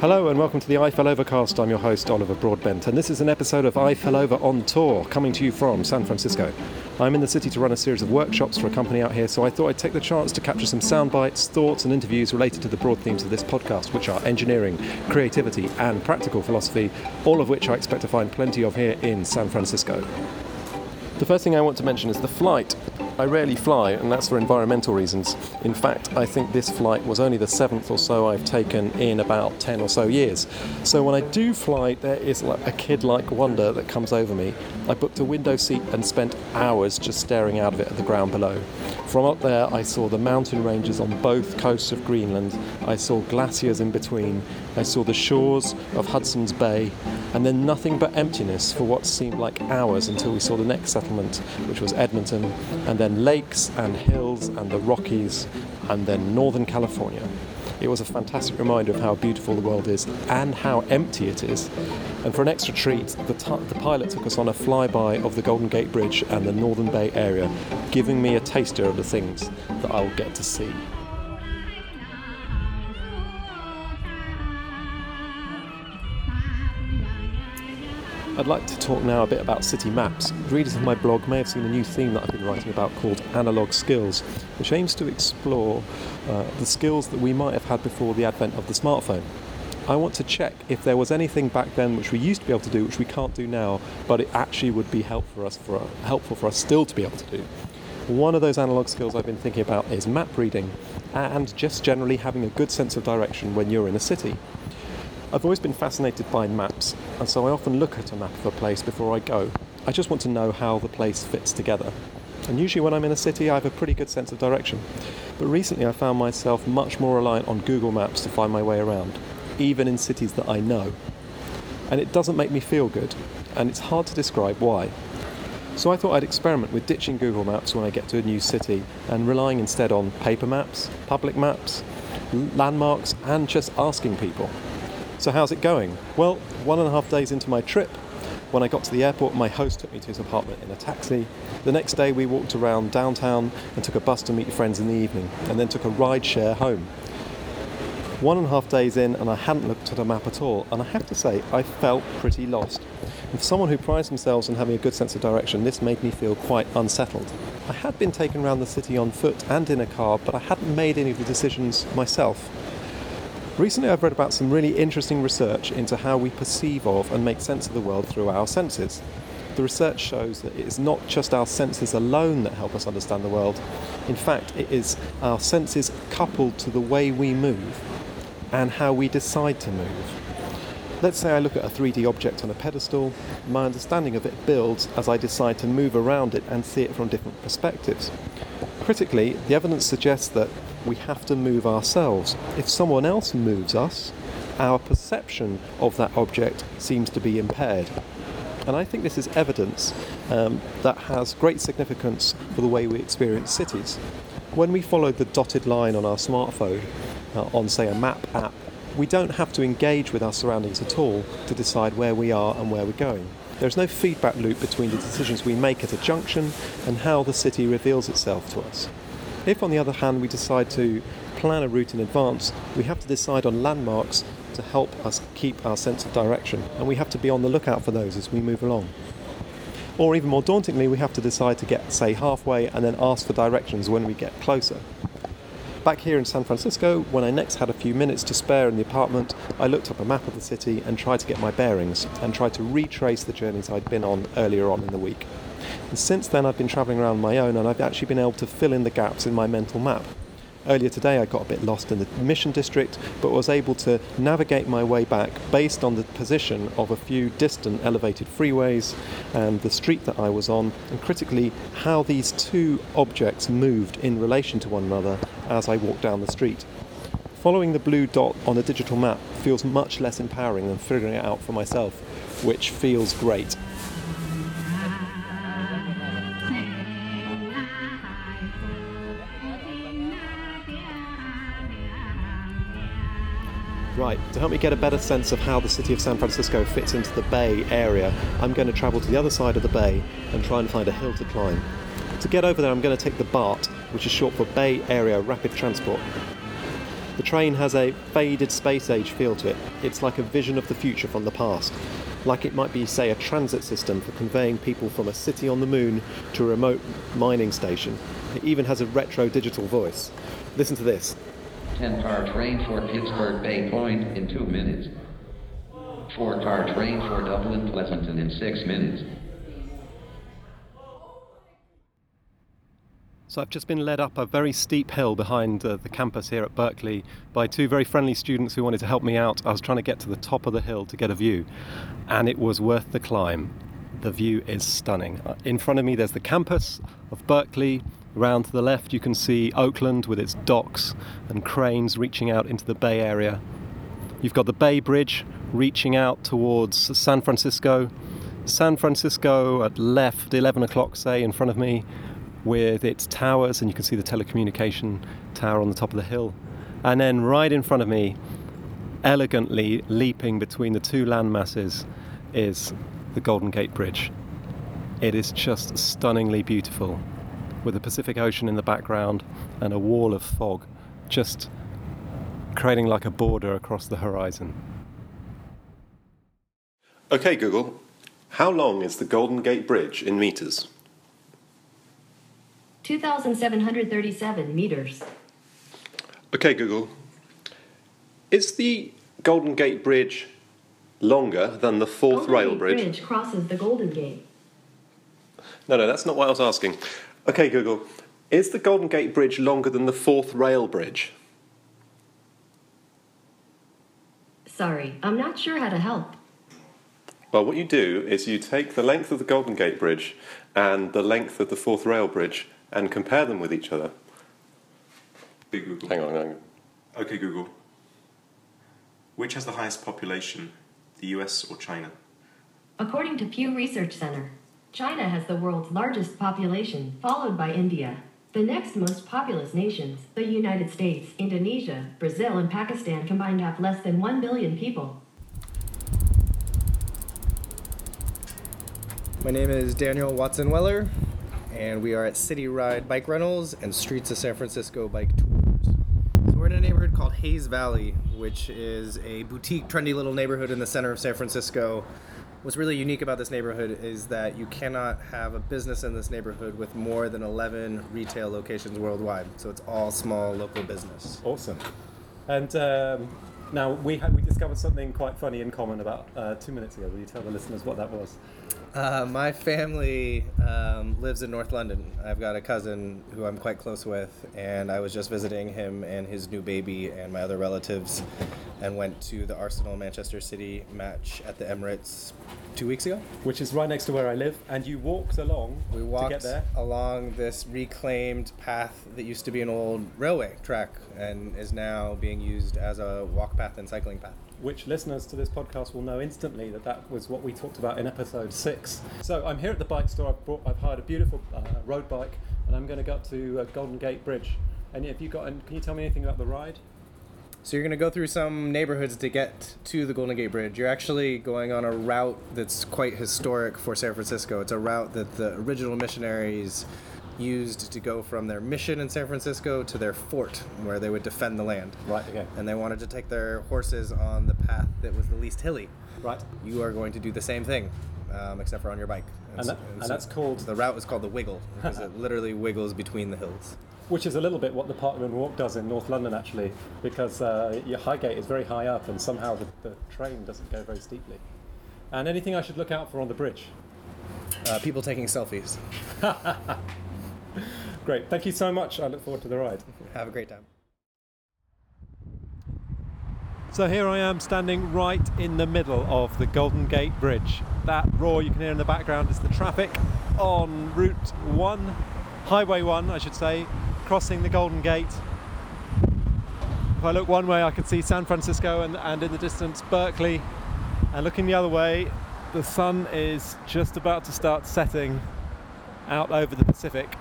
Hello and welcome to the Eiffel Overcast. I'm your host, Oliver Broadbent, and this is an episode of Eiffel Over on Tour, coming to you from San Francisco. I'm in the city to run a series of workshops for a company out here, so I thought I'd take the chance to capture some sound bites, thoughts, and interviews related to the broad themes of this podcast, which are engineering, creativity, and practical philosophy, all of which I expect to find plenty of here in San Francisco. The first thing I want to mention is the flight. I rarely fly, and that's for environmental reasons. In fact, I think this flight was only the seventh or so I've taken in about 10 or so years. So when I do fly, there is a kid like wonder that comes over me. I booked a window seat and spent hours just staring out of it at the ground below. From up there, I saw the mountain ranges on both coasts of Greenland. I saw glaciers in between. I saw the shores of Hudson's Bay, and then nothing but emptiness for what seemed like hours until we saw the next settlement, which was Edmonton, and then lakes and hills and the Rockies, and then Northern California. It was a fantastic reminder of how beautiful the world is and how empty it is. And for an extra treat, the, t- the pilot took us on a flyby of the Golden Gate Bridge and the Northern Bay area, giving me a taster of the things that I'll get to see. I'd like to talk now a bit about city maps. Readers of my blog may have seen a new theme that I've been writing about called Analog Skills, which aims to explore uh, the skills that we might have had before the advent of the smartphone. I want to check if there was anything back then which we used to be able to do which we can't do now, but it actually would be helpful for us, for, helpful for us still to be able to do. One of those analog skills I've been thinking about is map reading and just generally having a good sense of direction when you're in a city. I've always been fascinated by maps, and so I often look at a map of a place before I go. I just want to know how the place fits together. And usually, when I'm in a city, I have a pretty good sense of direction. But recently, I found myself much more reliant on Google Maps to find my way around, even in cities that I know. And it doesn't make me feel good, and it's hard to describe why. So I thought I'd experiment with ditching Google Maps when I get to a new city and relying instead on paper maps, public maps, landmarks, and just asking people. So, how's it going? Well, one and a half days into my trip, when I got to the airport, my host took me to his apartment in a taxi. The next day, we walked around downtown and took a bus to meet friends in the evening, and then took a ride share home. One and a half days in, and I hadn't looked at a map at all, and I have to say, I felt pretty lost. And for someone who prides themselves on having a good sense of direction, this made me feel quite unsettled. I had been taken around the city on foot and in a car, but I hadn't made any of the decisions myself. Recently, I've read about some really interesting research into how we perceive of and make sense of the world through our senses. The research shows that it is not just our senses alone that help us understand the world. In fact, it is our senses coupled to the way we move and how we decide to move. Let's say I look at a 3D object on a pedestal, my understanding of it builds as I decide to move around it and see it from different perspectives. Critically, the evidence suggests that we have to move ourselves. If someone else moves us, our perception of that object seems to be impaired. And I think this is evidence um, that has great significance for the way we experience cities. When we follow the dotted line on our smartphone, uh, on say a map app, we don't have to engage with our surroundings at all to decide where we are and where we're going. There's no feedback loop between the decisions we make at a junction and how the city reveals itself to us. If, on the other hand, we decide to plan a route in advance, we have to decide on landmarks to help us keep our sense of direction, and we have to be on the lookout for those as we move along. Or even more dauntingly, we have to decide to get, say, halfway and then ask for directions when we get closer. Back here in San Francisco, when I next had a few minutes to spare in the apartment, I looked up a map of the city and tried to get my bearings and tried to retrace the journeys I'd been on earlier on in the week. And since then, I've been travelling around my own and I've actually been able to fill in the gaps in my mental map. Earlier today, I got a bit lost in the Mission District, but was able to navigate my way back based on the position of a few distant elevated freeways and the street that I was on, and critically, how these two objects moved in relation to one another as I walked down the street. Following the blue dot on a digital map feels much less empowering than figuring it out for myself, which feels great. Right, to help me get a better sense of how the city of San Francisco fits into the Bay Area, I'm going to travel to the other side of the bay and try and find a hill to climb. To get over there, I'm going to take the BART, which is short for Bay Area Rapid Transport. The train has a faded space age feel to it. It's like a vision of the future from the past. Like it might be, say, a transit system for conveying people from a city on the moon to a remote mining station. It even has a retro digital voice. Listen to this. 10 car train for Pittsburg Bay Point in 2 minutes. 4 car train for Dublin Pleasanton in 6 minutes. So I've just been led up a very steep hill behind uh, the campus here at Berkeley by two very friendly students who wanted to help me out. I was trying to get to the top of the hill to get a view, and it was worth the climb. The view is stunning. Uh, in front of me, there's the campus of Berkeley. Around to the left, you can see Oakland with its docks and cranes reaching out into the Bay Area. You've got the Bay Bridge reaching out towards San Francisco. San Francisco at left, 11 o'clock, say, in front of me, with its towers, and you can see the telecommunication tower on the top of the hill. And then right in front of me, elegantly leaping between the two land masses, is the Golden Gate Bridge. It is just stunningly beautiful, with the Pacific Ocean in the background and a wall of fog just creating like a border across the horizon. Okay, Google, how long is the Golden Gate Bridge in meters? 2,737 meters. Okay, Google. Is the Golden Gate Bridge longer than the Forth Golden rail Gate bridge? Bridge crosses the Golden Gate. No, no, that's not what I was asking. Okay, Google. Is the Golden Gate Bridge longer than the Forth rail bridge? Sorry, I'm not sure how to help. Well, what you do is you take the length of the Golden Gate Bridge and the length of the Forth rail bridge and compare them with each other. Okay, Google. Hang on, hang on. Okay, Google. Which has the highest population, the US or China? According to Pew Research Center, China has the world's largest population, followed by India. The next most populous nations, the United States, Indonesia, Brazil, and Pakistan combined have less than 1 billion people. My name is Daniel Watson Weller, and we are at City Ride Bike Rentals and Streets of San Francisco Bike Tours. So we're in a neighborhood called Hayes Valley, which is a boutique, trendy little neighborhood in the center of San Francisco. What's really unique about this neighborhood is that you cannot have a business in this neighborhood with more than 11 retail locations worldwide. So it's all small local business. Awesome. And um, now we we discovered something quite funny in common about uh, two minutes ago. Will you tell the listeners what that was? Uh, my family um, lives in North London. I've got a cousin who I'm quite close with, and I was just visiting him and his new baby and my other relatives, and went to the Arsenal Manchester City match at the Emirates two weeks ago. Which is right next to where I live, and you walked along We to walked get there. along this reclaimed path that used to be an old railway track and is now being used as a walk path and cycling path. Which listeners to this podcast will know instantly that that was what we talked about in episode six. So I'm here at the bike store. I've brought, I've hired a beautiful uh, road bike, and I'm going to go up to uh, Golden Gate Bridge. And have you got? And can you tell me anything about the ride? So you're going to go through some neighborhoods to get to the Golden Gate Bridge. You're actually going on a route that's quite historic for San Francisco. It's a route that the original missionaries used to go from their mission in San Francisco to their fort where they would defend the land. Right. Okay. And they wanted to take their horses on the path that was the least hilly. Right. You are going to do the same thing, um, except for on your bike. And, that, so- and so that's called the route is called the Wiggle because it literally wiggles between the hills. Which is a little bit what the Parkland Walk does in North London, actually, because uh, your Highgate is very high up, and somehow the, the train doesn't go very steeply. And anything I should look out for on the bridge? Uh, people taking selfies. Great, thank you so much. I look forward to the ride. Have a great time. So here I am standing right in the middle of the Golden Gate Bridge. That roar you can hear in the background is the traffic on Route 1, Highway 1, I should say, crossing the Golden Gate. If I look one way, I can see San Francisco and, and in the distance Berkeley. And looking the other way, the sun is just about to start setting out over the Pacific,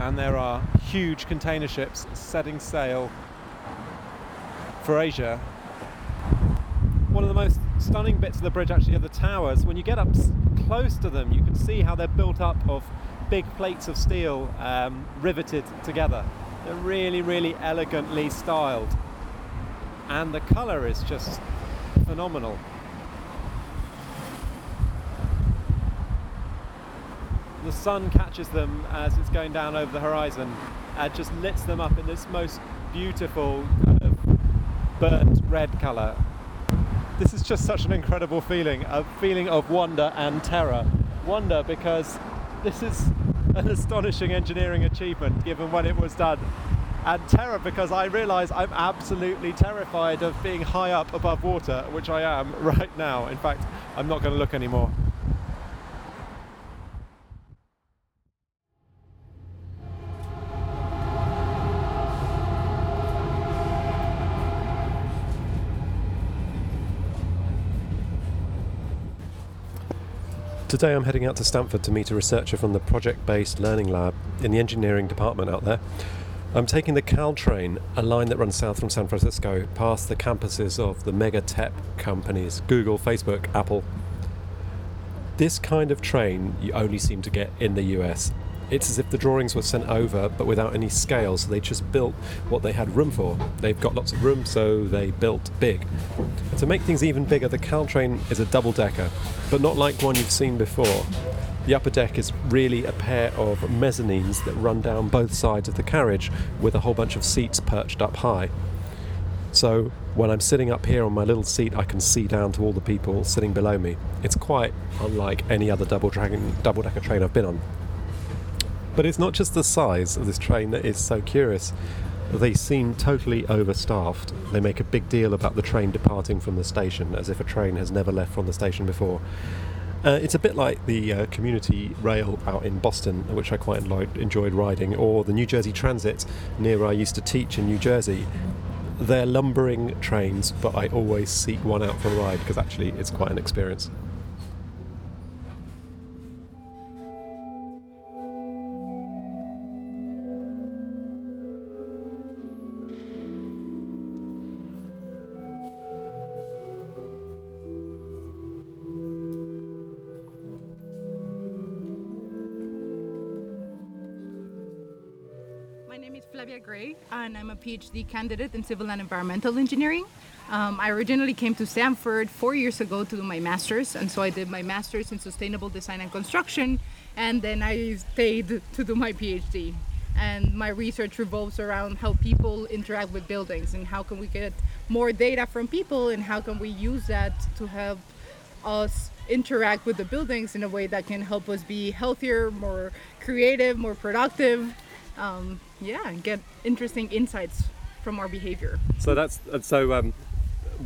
and there are huge container ships setting sail for Asia one of the most stunning bits of the bridge actually are the towers. When you get up close to them, you can see how they're built up of big plates of steel um, riveted together. They're really, really elegantly styled. and the colour is just phenomenal. The sun catches them as it's going down over the horizon and just lits them up in this most beautiful kind of burnt red colour. This is just such an incredible feeling, a feeling of wonder and terror. Wonder because this is an astonishing engineering achievement given when it was done. And terror because I realise I'm absolutely terrified of being high up above water, which I am right now. In fact, I'm not going to look anymore. Today I'm heading out to Stanford to meet a researcher from the Project Based Learning Lab in the engineering department out there. I'm taking the Caltrain, a line that runs south from San Francisco, past the campuses of the mega tech companies Google, Facebook, Apple. This kind of train you only seem to get in the US. It's as if the drawings were sent over but without any scale, so they just built what they had room for. They've got lots of room, so they built big. To make things even bigger, the Caltrain is a double decker, but not like one you've seen before. The upper deck is really a pair of mezzanines that run down both sides of the carriage with a whole bunch of seats perched up high. So when I'm sitting up here on my little seat, I can see down to all the people sitting below me. It's quite unlike any other double dragon double decker train I've been on. But it's not just the size of this train that is so curious. They seem totally overstaffed. They make a big deal about the train departing from the station, as if a train has never left from the station before. Uh, it's a bit like the uh, community rail out in Boston, which I quite enjoyed, enjoyed riding, or the New Jersey Transit near where I used to teach in New Jersey. They're lumbering trains, but I always seek one out for a ride because actually it's quite an experience. And I'm a PhD candidate in civil and environmental engineering. Um, I originally came to Stanford four years ago to do my master's, and so I did my master's in sustainable design and construction, and then I stayed to do my PhD. And my research revolves around how people interact with buildings and how can we get more data from people and how can we use that to help us interact with the buildings in a way that can help us be healthier, more creative, more productive, um, yeah, and get interesting insights from our behavior. So that's uh, so. Um,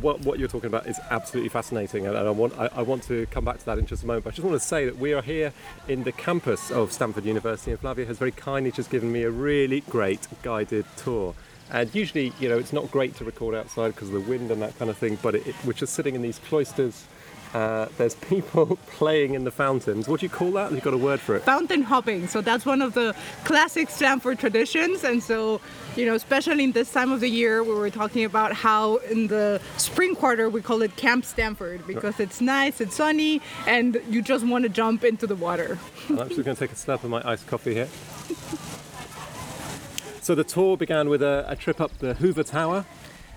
what, what you're talking about is absolutely fascinating, and I want I, I want to come back to that in just a moment. But I just want to say that we are here in the campus of Stanford University, and Flavia has very kindly just given me a really great guided tour. And usually, you know, it's not great to record outside because of the wind and that kind of thing. But it, it, we're just sitting in these cloisters. Uh, there's people playing in the fountains. What do you call that? You've got a word for it. Fountain hopping. So that's one of the classic Stanford traditions. And so, you know, especially in this time of the year, we were talking about how in the spring quarter we call it Camp Stanford because it's nice, it's sunny, and you just want to jump into the water. I'm actually going to take a slurp of my iced coffee here. So the tour began with a, a trip up the Hoover Tower.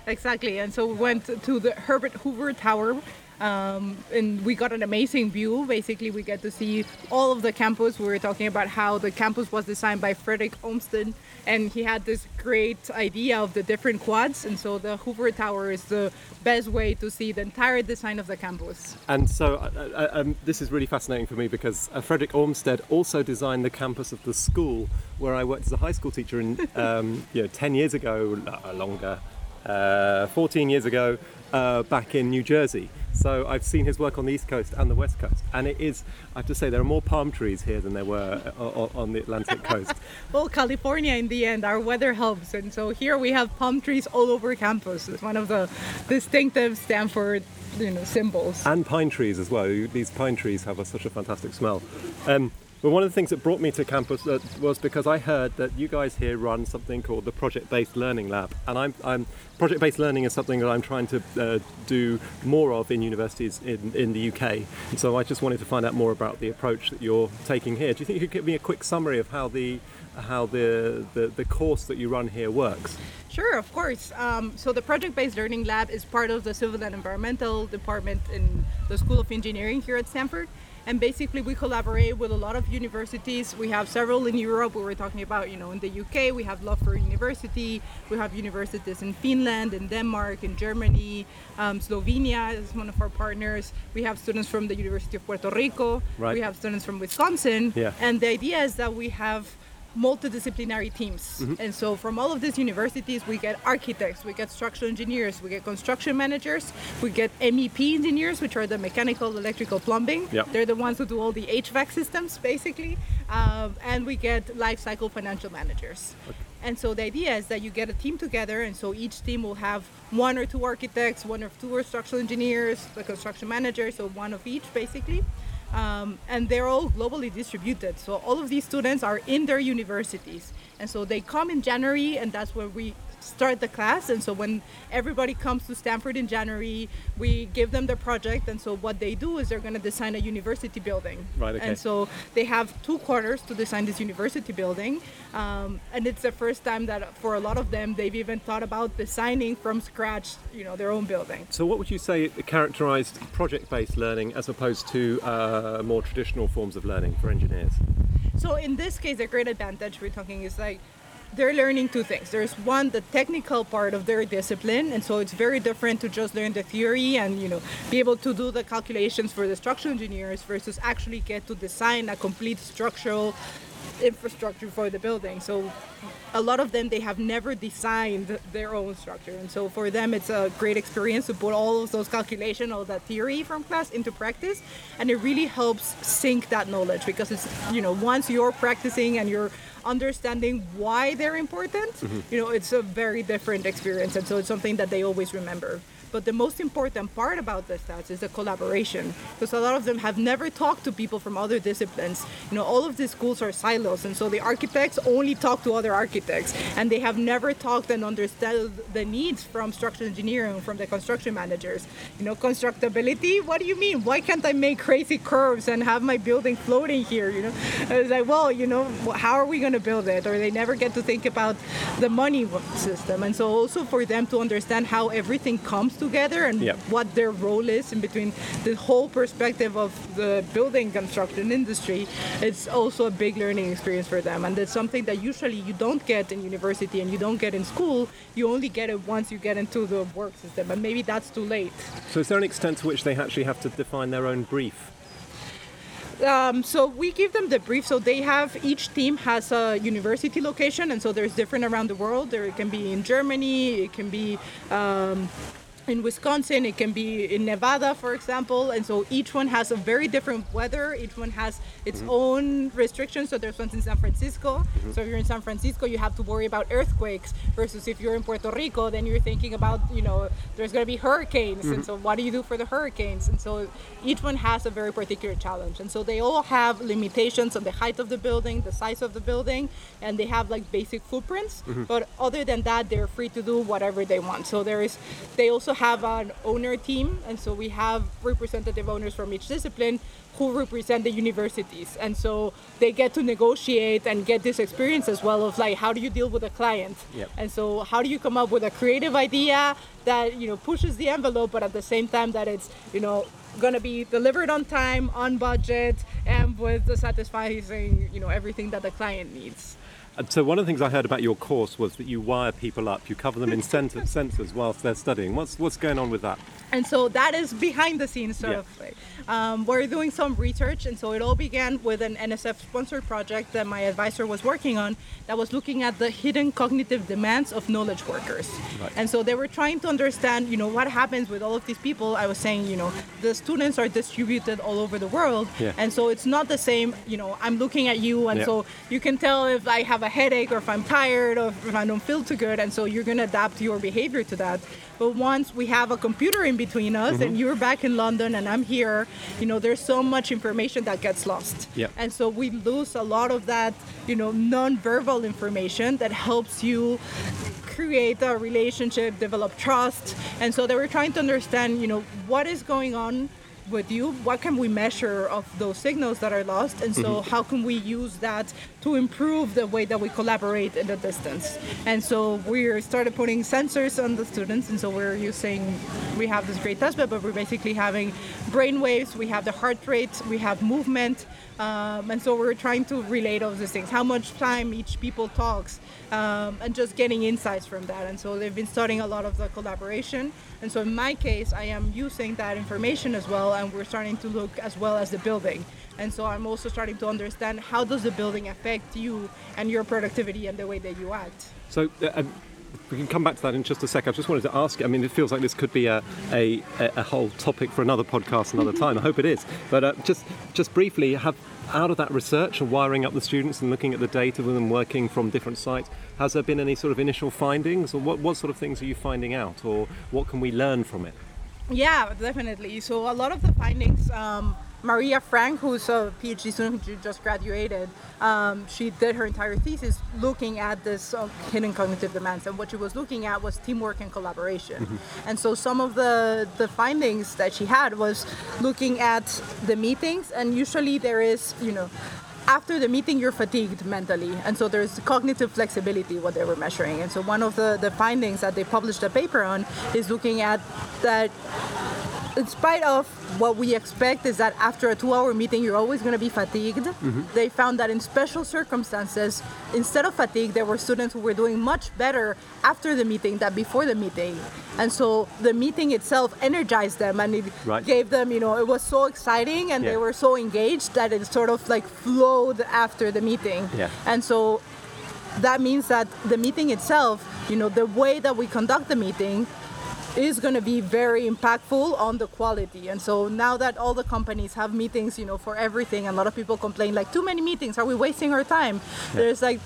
Exactly. And so we went to the Herbert Hoover Tower. Um, and we got an amazing view. Basically, we get to see all of the campus. We were talking about how the campus was designed by Frederick Olmsted, and he had this great idea of the different quads. And so the Hoover Tower is the best way to see the entire design of the campus. And so uh, uh, um, this is really fascinating for me because uh, Frederick Olmsted also designed the campus of the school where I worked as a high school teacher in, um, you know, 10 years ago, uh, longer, uh, 14 years ago, uh, back in New Jersey. So I've seen his work on the East Coast and the West Coast, and it is, I have to say, there are more palm trees here than there were uh, on the Atlantic coast. Well, California, in the end, our weather helps, and so here we have palm trees all over campus. It's one of the distinctive Stanford, you know, symbols. and pine trees as well. These pine trees have a, such a fantastic smell. Um, but one of the things that brought me to campus uh, was because I heard that you guys here run something called the Project-Based Learning Lab, and I'm, I'm project-based learning is something that I'm trying to uh, do more of in universities in, in the UK. So I just wanted to find out more about the approach that you're taking here. Do you think you could give me a quick summary of how the how the, the, the course that you run here works? Sure, of course. Um, so the project-based learning lab is part of the civil and environmental department in the School of Engineering here at Stanford. And basically, we collaborate with a lot of universities. We have several in Europe. We were talking about, you know, in the UK, we have Loughborough University. We have universities in Finland, in Denmark, in Germany. Um, Slovenia is one of our partners. We have students from the University of Puerto Rico. Right. We have students from Wisconsin. Yeah. And the idea is that we have multidisciplinary teams. And so from all of these universities, we get architects, we get structural engineers, we get construction managers, we get MEP engineers, which are the mechanical, electrical, plumbing. Yep. They're the ones who do all the HVAC systems, basically. Um, and we get life cycle financial managers. Okay. And so the idea is that you get a team together, and so each team will have one or two architects, one or two structural engineers, the construction manager, so one of each, basically um, and they're all globally distributed. So all of these students are in their universities, and so they come in January, and that's where we start the class. And so when everybody comes to Stanford in January, we give them the project, and so what they do is they're going to design a university building. Right, okay. And so they have two quarters to design this university building, um, and it's the first time that for a lot of them they've even thought about designing from scratch, you know, their own building. So, what would you say characterised project-based learning as opposed to uh, more traditional forms of learning for engineers? So in this case, the great advantage we're talking is like they're learning two things. There's one, the technical part of their discipline, and so it's very different to just learn the theory and you know be able to do the calculations for the structural engineers versus actually get to design a complete structural infrastructure for the building. So a lot of them they have never designed their own structure and so for them it's a great experience to put all of those calculations all that theory from class into practice and it really helps sync that knowledge because it's you know once you're practicing and you're understanding why they're important mm-hmm. you know it's a very different experience and so it's something that they always remember but the most important part about the stats is the collaboration because a lot of them have never talked to people from other disciplines. You know all of these schools are silos and so the architects only talk to other architects and they have never talked and understood the needs from structural engineering from the construction managers. You know constructability what do you mean? Why can't i make crazy curves and have my building floating here? You know it's like well you know how are we going to build it? Or they never get to think about the money system. And so also for them to understand how everything comes together and what their role is in between the whole perspective of the building construction industry it's also a big learning experience for them. And it's something that usually you don't get in university and you don't get in school. You only get it once you get into the work system and maybe that's too late. So, is there an extent to which they actually have to define their own brief? um, so we give them the brief. So they have each team has a university location and so there's different around the world. There it can be in germany it can be um, in Wisconsin, it can be in Nevada, for example, and so each one has a very different weather. Each one has its mm-hmm. own restrictions. So there's ones in San Francisco. Mm-hmm. So if you're in San Francisco, you have to worry about earthquakes. Versus if you're in Puerto Rico, then you're thinking about you know there's going to be hurricanes, and mm-hmm. so what do you do for the hurricanes? And so each one has a very particular challenge, and so they all have limitations on the height of the building, the size of the building, and they have like basic footprints. But other than that, they're free to do whatever they want. So there is, they also have an owner team, and so we have representative owners from each discipline who represent the universities, and so they get to negotiate and get this experience as well of like how do you deal with a client, Yep. and so how do you come up with a creative idea that you know pushes the envelope, but at the same time that it's you know gonna be delivered on time, on budget, and with the satisfying you know everything that the client needs. And so, one of the things I heard about your course was that you wire people up, you cover them in sensor, sensors whilst they're studying. What's what's going on with that? and so that is behind the scenes sort Yeah. of like, um, we're doing some research and so it all began with an nsf sponsored project that my advisor was working on that was looking at the hidden cognitive demands of knowledge workers Right. and so they were trying to understand you know what happens with all of these people i was saying you know the students are distributed all over the world Yeah. and so it's not the same you know i'm looking at you and Yeah. so you can tell if i have a headache or if i'm tired or if i don't feel too good and so you're going to adapt your behavior to that. But once we have a computer in between us Mm-hmm. and you're back in london and i'm here you know there's so much information that gets lost. And so we lose a lot of that you know non-verbal information that helps you create a relationship develop trust. And so they were trying to understand you know what is going on with you? What can we measure of those signals that are lost? And so how can we use that to improve the way that we collaborate in the distance. And so we started putting sensors on the students and so we're using we have this great test bed but we're basically having brain waves we have the heart rate we have movement um, and so we're trying to relate all these things how much time each people talks um, and just getting insights from that. And so they've been studying a lot of the collaboration. And so in my case i am using that information as well and we're starting to look as well as the building and so i'm also starting to understand how does the building affect you and your productivity and the way that you act So uh, um, we can come back to that in just a sec. I just wanted to ask. I mean, it feels like this could be a a, a whole topic for another podcast another time. I hope it is. But uh, just just briefly, have out of that research and wiring up the students and looking at the data with them working from different sites, has there been any sort of initial findings, or what what sort of things are you finding out, or what can we learn from it? Yeah, definitely. So a lot of the findings, um, Maria Frank, who's a PhD student who just graduated, um, she did her entire thesis looking at this uh, hidden cognitive demands, and what she was looking at was teamwork and collaboration. And so some of the the findings that she had was looking at the meetings, and usually there is, you know. After the meeting, you're fatigued mentally, and so there's cognitive flexibility, what they were measuring. And so, one of the, the findings that they published a paper on is looking at that in spite of what we expect is that after a two-hour meeting you're always going to be fatigued. Mm-hmm. They found that in special circumstances instead of fatigue there were students who were doing much better after the meeting than before the meeting. And so the meeting itself energized them and it Right. gave them you know it was so exciting and they were so engaged that it sort of like flowed after the meeting. Yeah. and so that means that the meeting itself you know the way that we conduct the meeting is going to be very impactful on the quality. And so now that all the companies have meetings you know for everything and a lot of people complain like too many meetings are we wasting our time? There's like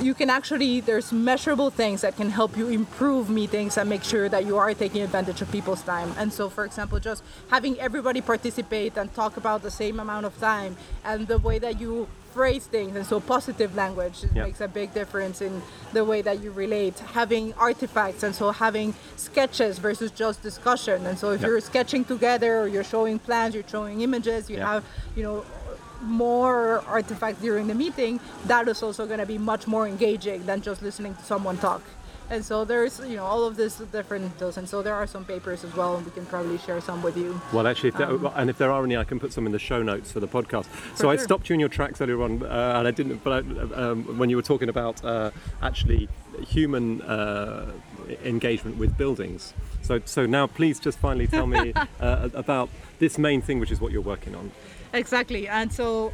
you can actually there's measurable things that can help you improve meetings and make sure that you are taking advantage of people's time. And so for example just having everybody participate and talk about the same amount of time and the way that you phrase things and so positive language makes a big difference in the way that you relate. Having artifacts and so having sketches versus just discussion. And so if you're sketching together or you're showing plans you're showing images you have you know more artifacts during the meeting that is also going to be much more engaging than just listening to someone talk and so there's you know all of this different those and so there are some papers as well and we can probably share some with you Well, actually, if there, and if there are any, I can put some in the show notes for the podcast. So I stopped you in your tracks earlier on, uh, and I didn't. But I, um, when you were talking about uh, actually human uh, engagement with buildings, so so now please just finally tell me uh, about this main thing, which is what you're working on. Exactly. And so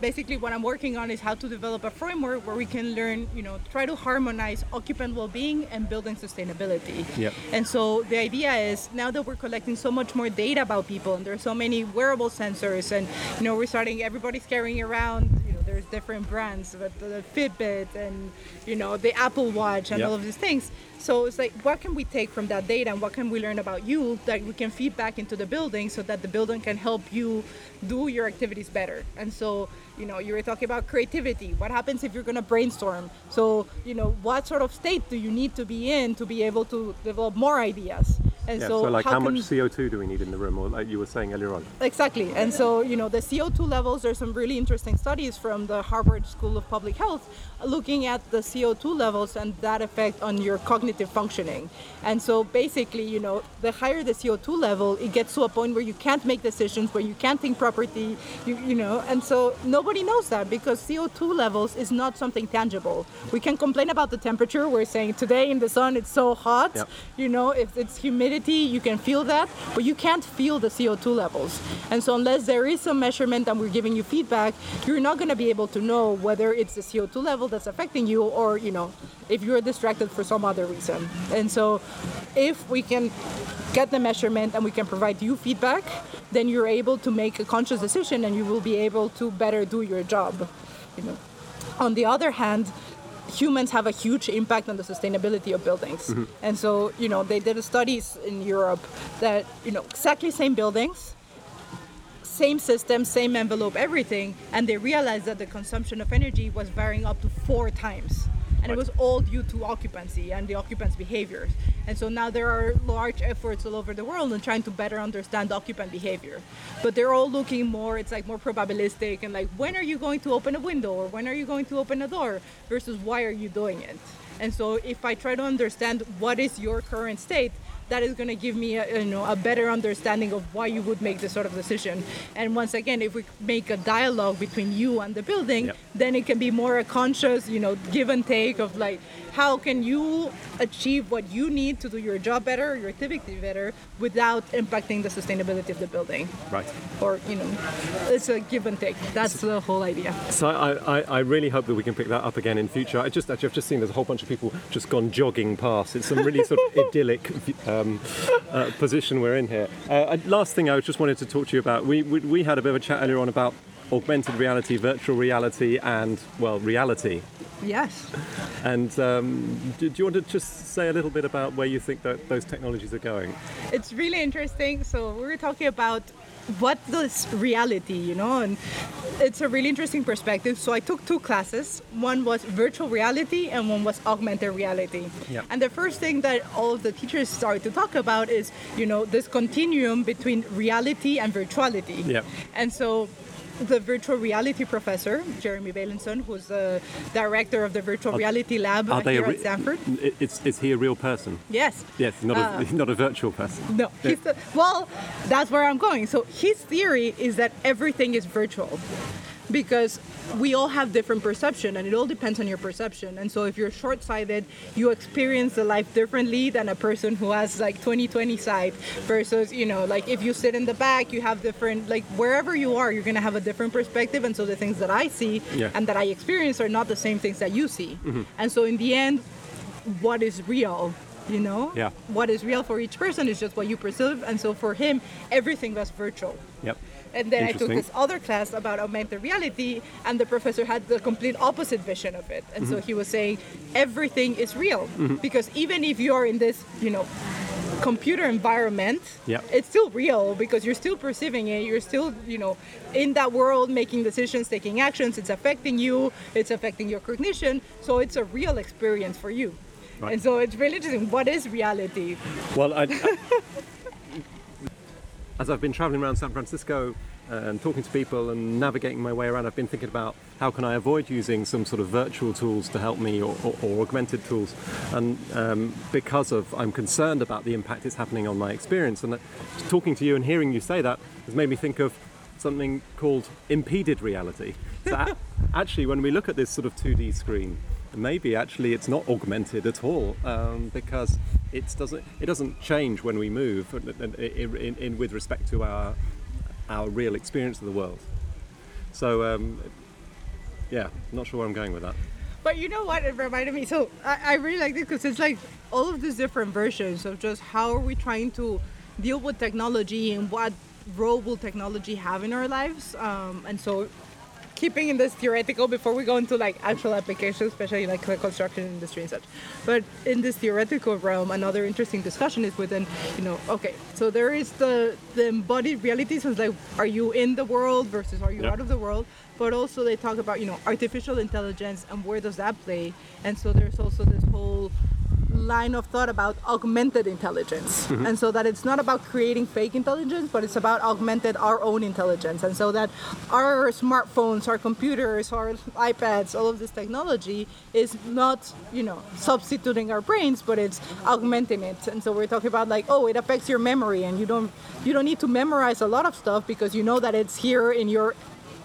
basically what I'm working on is how to develop a framework where we can learn, you know, try to harmonize occupant well-being and building sustainability. Yep. And so the idea is now that we're collecting so much more data about people and there's so many wearable sensors and you know we're starting everybody's carrying around, there's different brands, but the Fitbit and you know the Apple Watch and Yep. all of these things. So it's like, what can we take from that data and what can we learn about you that we can feed back into the building so that the building can help you do your activities better? And so, you know, you were talking about creativity. What happens if you're going to brainstorm? So, you know, what sort of state do you need to be in to be able to develop more ideas? And Yeah, so, like, how, can- much CO2 do we need in the room, or like you were saying earlier on? Exactly. And so, you know, the CO2 levels, there's some really interesting studies from the Harvard School of Public Health looking at the CO2 levels and that effect on your cognitive functioning. And so basically, you know, the higher the CO2 level, it gets to a point where you can't make decisions, where you can't think properly, you, you know, and so nobody knows that because CO2 levels is not something tangible. We can complain about the temperature. We're saying today in the sun it's so hot, Yep. you know, if it's humidity, you can feel that, but you can't feel the CO2 levels. And so, unless there is some measurement and we're giving you feedback, you're not going to be able to know whether it's the CO2 level that's affecting you or, you know, if you're distracted for some other reason. And so, if we can get the measurement and we can provide you feedback, then you're able to make a conscious decision and you will be able to better do your job. You know. On the other hand, humans have a huge impact on the sustainability of buildings. Mm-hmm. And so, you know, they did studies in Europe that, you know, exactly same buildings, same system, same envelope, everything, and they realized that the consumption of energy was varying up to four times. And it was all due to occupancy and the occupants' behaviors. And so now there are large efforts all over the world in trying to better understand occupant behavior. But they're all looking more, it's like more probabilistic and like when are you going to open a window or when are you going to open a door versus why are you doing it? And so if I try to understand what is your current state, that is going to give me a, you know a better understanding of why you would make this sort of decision. And once again, if we make a dialogue between you and the building, Yep. then it can be more a conscious, you know, give and take of like how can you achieve what you need to do your job better, your activity better, without impacting the sustainability of the building. Right. Or you know, it's a give and take. That's the whole idea. So I, I, I really hope that we can pick that up again in future. I just actually I've just seen there's a whole bunch of people just gone jogging past. It's some really sort of idyllic uh, um, uh, position we're in here. Uh, last thing I just wanted to talk to you about. We, we we had a bit of a chat earlier on about augmented reality, virtual reality, and well, reality. Yes. And um, do, do you want to just say a little bit about where you think that those technologies are going? it's really interesting. So we were talking about what is reality, you know, and it's a really interesting perspective. So I took two classes. One was virtual reality and one was augmented reality. Yep. And the first thing that all the teachers started to talk about is, you know, this continuum between reality and virtuality. Yep. And so the virtual reality professor, Jeremy Bailenson, who's the director of the virtual reality lab Are they here re- at Stanford. Is, he a real person? Yes. Yes, not Uh, a not a virtual person. No, the, well, that's where I'm going. So his theory is that everything is virtual because we all have different perception and it all depends on your perception. And so if you're short-sighted, you experience the life differently than a person who has like 20/20 sight versus, you know, like if you sit in the back, you have different like wherever you are, you're going to have a different perspective and so the things that I see Yeah. and that I experience are not the same things that you see. Mm-hmm. And so in the end, what is real you know Yeah. what is real for each person is just what you perceive and so for him everything was virtual Yep. And then I took this other class about augmented reality, and the professor had the complete opposite vision of it. And so Mm-hmm. he was saying everything is real because even if you're in this, you know, computer environment, Yeah. it's still real because you're still perceiving it. You're still, you know, in that world making decisions, taking actions. It's affecting you. It's affecting your cognition. So it's a real experience for you. Right. And so it's really interesting. What is reality? Well, I, I- as I've been traveling around San Francisco and talking to people and navigating my way around, I've been thinking about how can I avoid using some sort of virtual tools to help me or, or, or augmented tools. And um, because of, I'm concerned about the impact it's happening on my experience. And uh, talking to you and hearing you say that has made me think of something called impeded reality. So actually, when we look at this sort of 2D screen, maybe actually it's not augmented at all um, because it doesn't it doesn't change when we move in, in, in, with respect to our our real experience of the world. So um, yeah, not sure where I'm going with that. But you know what? It reminded me. So I, I really like this because it's like all of these different versions of just how are we trying to deal with technology and what role will technology have in our lives. Um, and so keeping in this theoretical before we go into like actual applications, especially like the construction industry and such. But in this theoretical realm, another interesting discussion is within, you know, okay, so there is the the embodied reality. So like, are you in the world versus are you Yep. out of the world? But also they talk about, you know, artificial intelligence and where does that play? And so there's also this whole line of thought about augmented intelligence. Mm-hmm. And so that it's not about creating fake intelligence but it's about augmented our own intelligence. And so that our smartphones our computers our ipads all of this technology is not you know substituting our brains but it's augmenting it. And so we're talking about like oh it affects your memory and you don't you don't need to memorize a lot of stuff because you know that it's here in your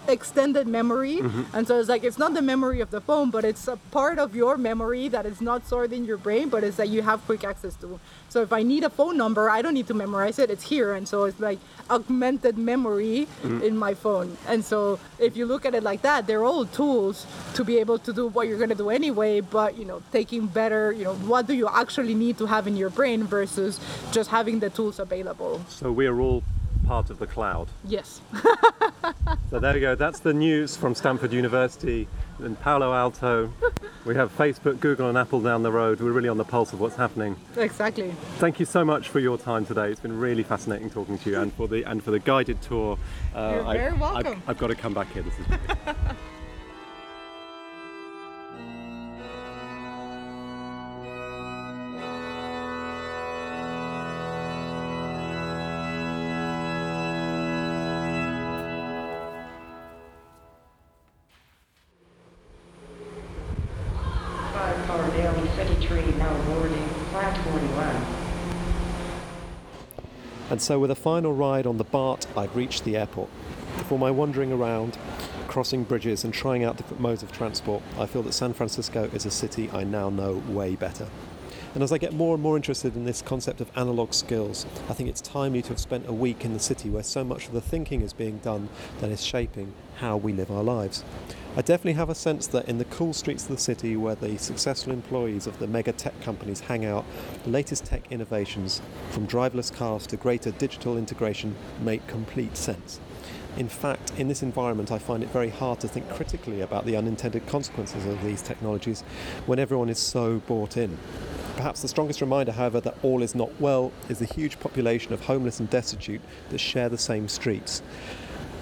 extended memory. Mm-hmm. And so it's like it's not the memory of the phone but it's a part of your memory that is not stored in your brain but it's that you have quick access to. So if i need a phone number i don't need to memorize it. It's here. And so it's like augmented memory mm-hmm. in my phone. And so if you look at it like that they're all tools to be able to do what you're going to do anyway but you know taking better you know what do you actually need to have in your brain versus just having the tools available. So we are all part of the cloud. yes So there you go. That's the news from Stanford University in Palo Alto. We have Facebook, Google, and Apple down the road. We're really on the pulse of what's happening. exactly Thank you so much for your time today. It's been really fascinating talking to you, and for the and for the guided tour. Uh, You're very welcome. I've, I've got to come back here. This is. And so, with a final ride on the BART, I've reached the airport. For my wandering around, crossing bridges, and trying out different modes of transport, I feel that San Francisco is a city I now know way better. And as I get more and more interested in this concept of analog skills, I think it's timely to have spent a week in the city where so much of the thinking is being done that is shaping how we live our lives. I definitely have a sense that in the cool streets of the city where the successful employees of the mega tech companies hang out, the latest tech innovations, from driverless cars to greater digital integration, make complete sense. In fact, in this environment, I find it very hard to think critically about the unintended consequences of these technologies when everyone is so bought in. Perhaps the strongest reminder, however, that all is not well is the huge population of homeless and destitute that share the same streets.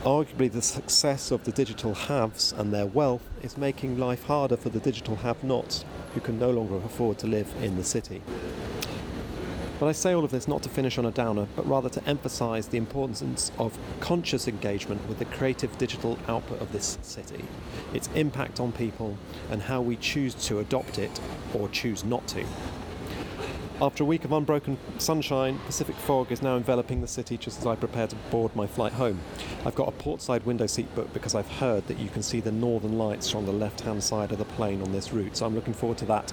Arguably, the success of the digital haves and their wealth is making life harder for the digital have nots who can no longer afford to live in the city. But I say all of this not to finish on a downer, but rather to emphasise the importance of conscious engagement with the creative digital output of this city, its impact on people, and how we choose to adopt it or choose not to. After a week of unbroken sunshine, Pacific fog is now enveloping the city just as I prepare to board my flight home. I've got a portside window seat booked because I've heard that you can see the northern lights from the left hand side of the plane on this route, so I'm looking forward to that.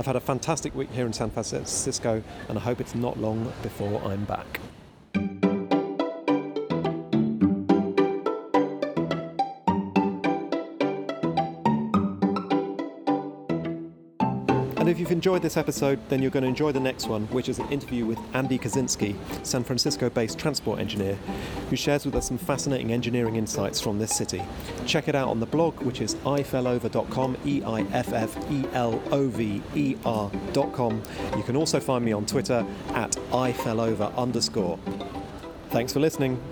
I've had a fantastic week here in San Francisco, and I hope it's not long before I'm back. If you've enjoyed this episode, then you're going to enjoy the next one, which is an interview with Andy Kaczynski, San Francisco based transport engineer, who shares with us some fascinating engineering insights from this city. Check it out on the blog, which is eiffelover.com, E I F F E L O V E R.com. You can also find me on Twitter at eiffelover underscore. Thanks for listening.